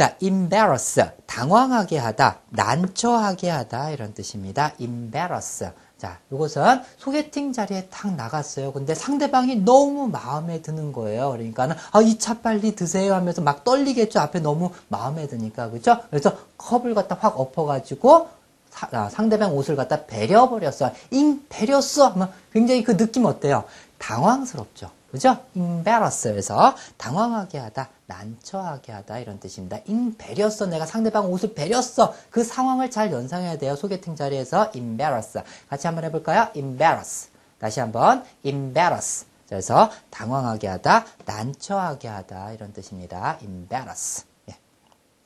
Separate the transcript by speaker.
Speaker 1: 자, embarrass, 당황하게 하다, 난처하게 하다 이런 뜻입니다. embarrass. 자, 이것은 소개팅 자리에 탁 나갔어요. 근데 상대방이 너무 마음에 드는 거예요. 그러니까는 아, 이 차 빨리 드세요 하면서 막 떨리겠죠. 앞에 너무 마음에 드니까. 그죠? 그래서 컵을 갖다 확 엎어 가지고 사- 아, 상대방 옷을 갖다 베려 버렸어. 잉, 베렸어. 하면 굉장히 그 느낌 어때요? 당황스럽죠. 그죠? embarrass에서 당황하게 하다, 난처하게 하다 이런 뜻입니다. 잉, 베렸어. 내가 상대방 옷을 베렸어. 그 상황을 잘 연상해야 돼요. 소개팅 자리에서 embarrass. 같이 한번 해볼까요? embarrass. 다시 한번 embarrass. 그래서 당황하게 하다, 난처하게 하다 이런 뜻입니다. embarrass.